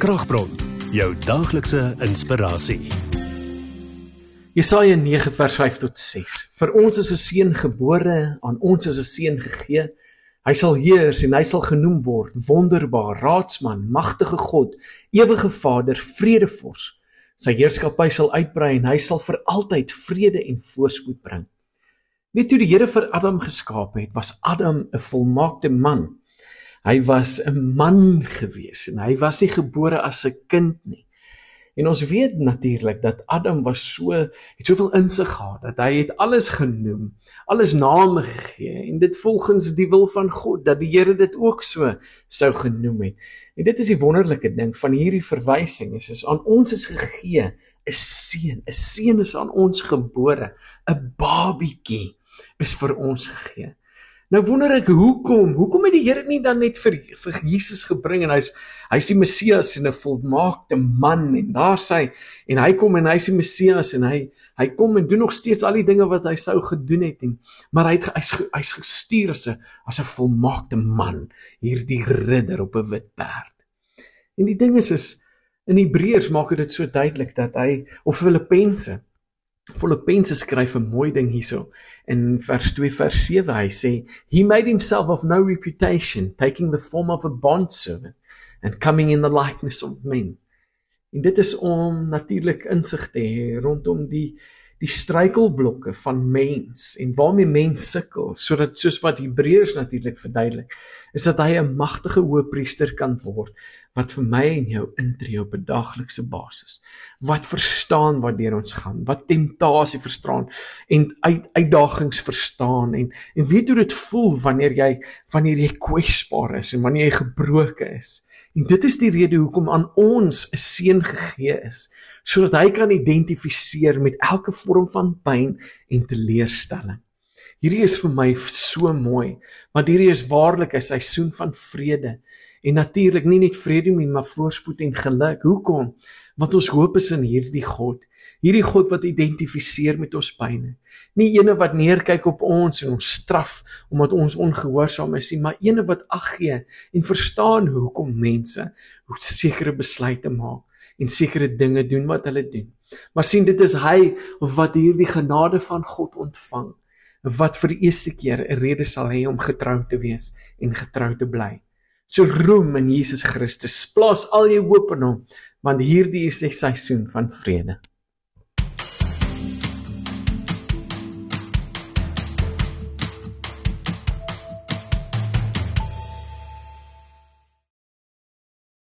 Kragbron, jou daglikse inspirasie. Jesaja 9 vers 5 tot 6. Vir ons is 'n seun gebore, aan ons is 'n seun gegee. Hy sal heers en hy sal genoem word Wonderbaar, Raadsman, Magtige God, Ewige Vader, Vredevors. Sy heerskappy sal uitbrei en hy sal vir altyd vrede en voorspoed bring. Net toe die Here vir Adam geskaap het, was Adam 'n volmaakte man. Hy was 'n man gewees en hy was nie gebore as 'n kind nie. En ons weet natuurlik dat Adam was so het soveel insig gehad dat hy het alles genoem, alles name gegee en dit volgens die wil van God dat die Here dit ook so sou genoem het. En dit is die wonderlike ding van hierdie verwysing is is aan ons is gegee 'n seun, 'n seun is aan ons gebore, 'n babietjie is vir ons gegee. Nou wonder ek hoekom? Hoekom het die Here nie dan net vir vir Jesus gebring en hy's hy's die Messias en 'n volmaakte man en daar sê en hy kom en hy's die Messias en hy hy kom en doen nog steeds al die dinge wat hy sou gedoen het en maar hy hy's hy's gestuur as 'n as 'n volmaakte man hierdie ridder op 'n wit perd. En die ding is is in Hebreërs maak dit so duidelik dat hy of Filippense Filippense skryf 'n mooi ding hierso. In vers 2 vers 7 hy sê he made himself of no reputation taking the form of a bond servant and coming in the likeness of men. En dit is om natuurlik insig te hê rondom die die struikelblokke van mens en waarmee mens sukkel sodat soos wat Hebreërs natuurlik verduidelik is dat hy 'n magtige hoëpriester kan word wat vir my en jou intree op 'n daaglikse basis wat verstaan wat deur ons gaan wat temptasie verstaan en uit, uitdagings verstaan en en weet hoe dit voel wanneer jy wanneer jy kwesbaar is en wanneer jy gebroken is en dit is die rede hoekom aan ons 'n seun gegee is sodat hy kan identifiseer met elke vorm van pyn en teleurstelling. Hierdie is vir my so mooi, want hierdie is waarlik 'n seisoen van vrede en natuurlik nie net vrede nie, maar voorspoed en geluk. Hoekom? Want ons hoop is in hierdie God. Hierdie God wat identifiseer met ons pyne. Nie ene wat neerkyk op ons en ons straf omdat ons ongehoorsaam is nie, maar ene wat ag gee en verstaan hoekom mense hoe sekere besluite maak en sekere dinge doen wat hulle doen. Maar sien dit is hy wat hierdie genade van God ontvang wat vir die eerste keer 'n rede sal hê om getrou te wees en getrou te bly. So roem in Jesus Christus. Plaas al jou hoop in hom want hierdie is 'n seisoen van vrede.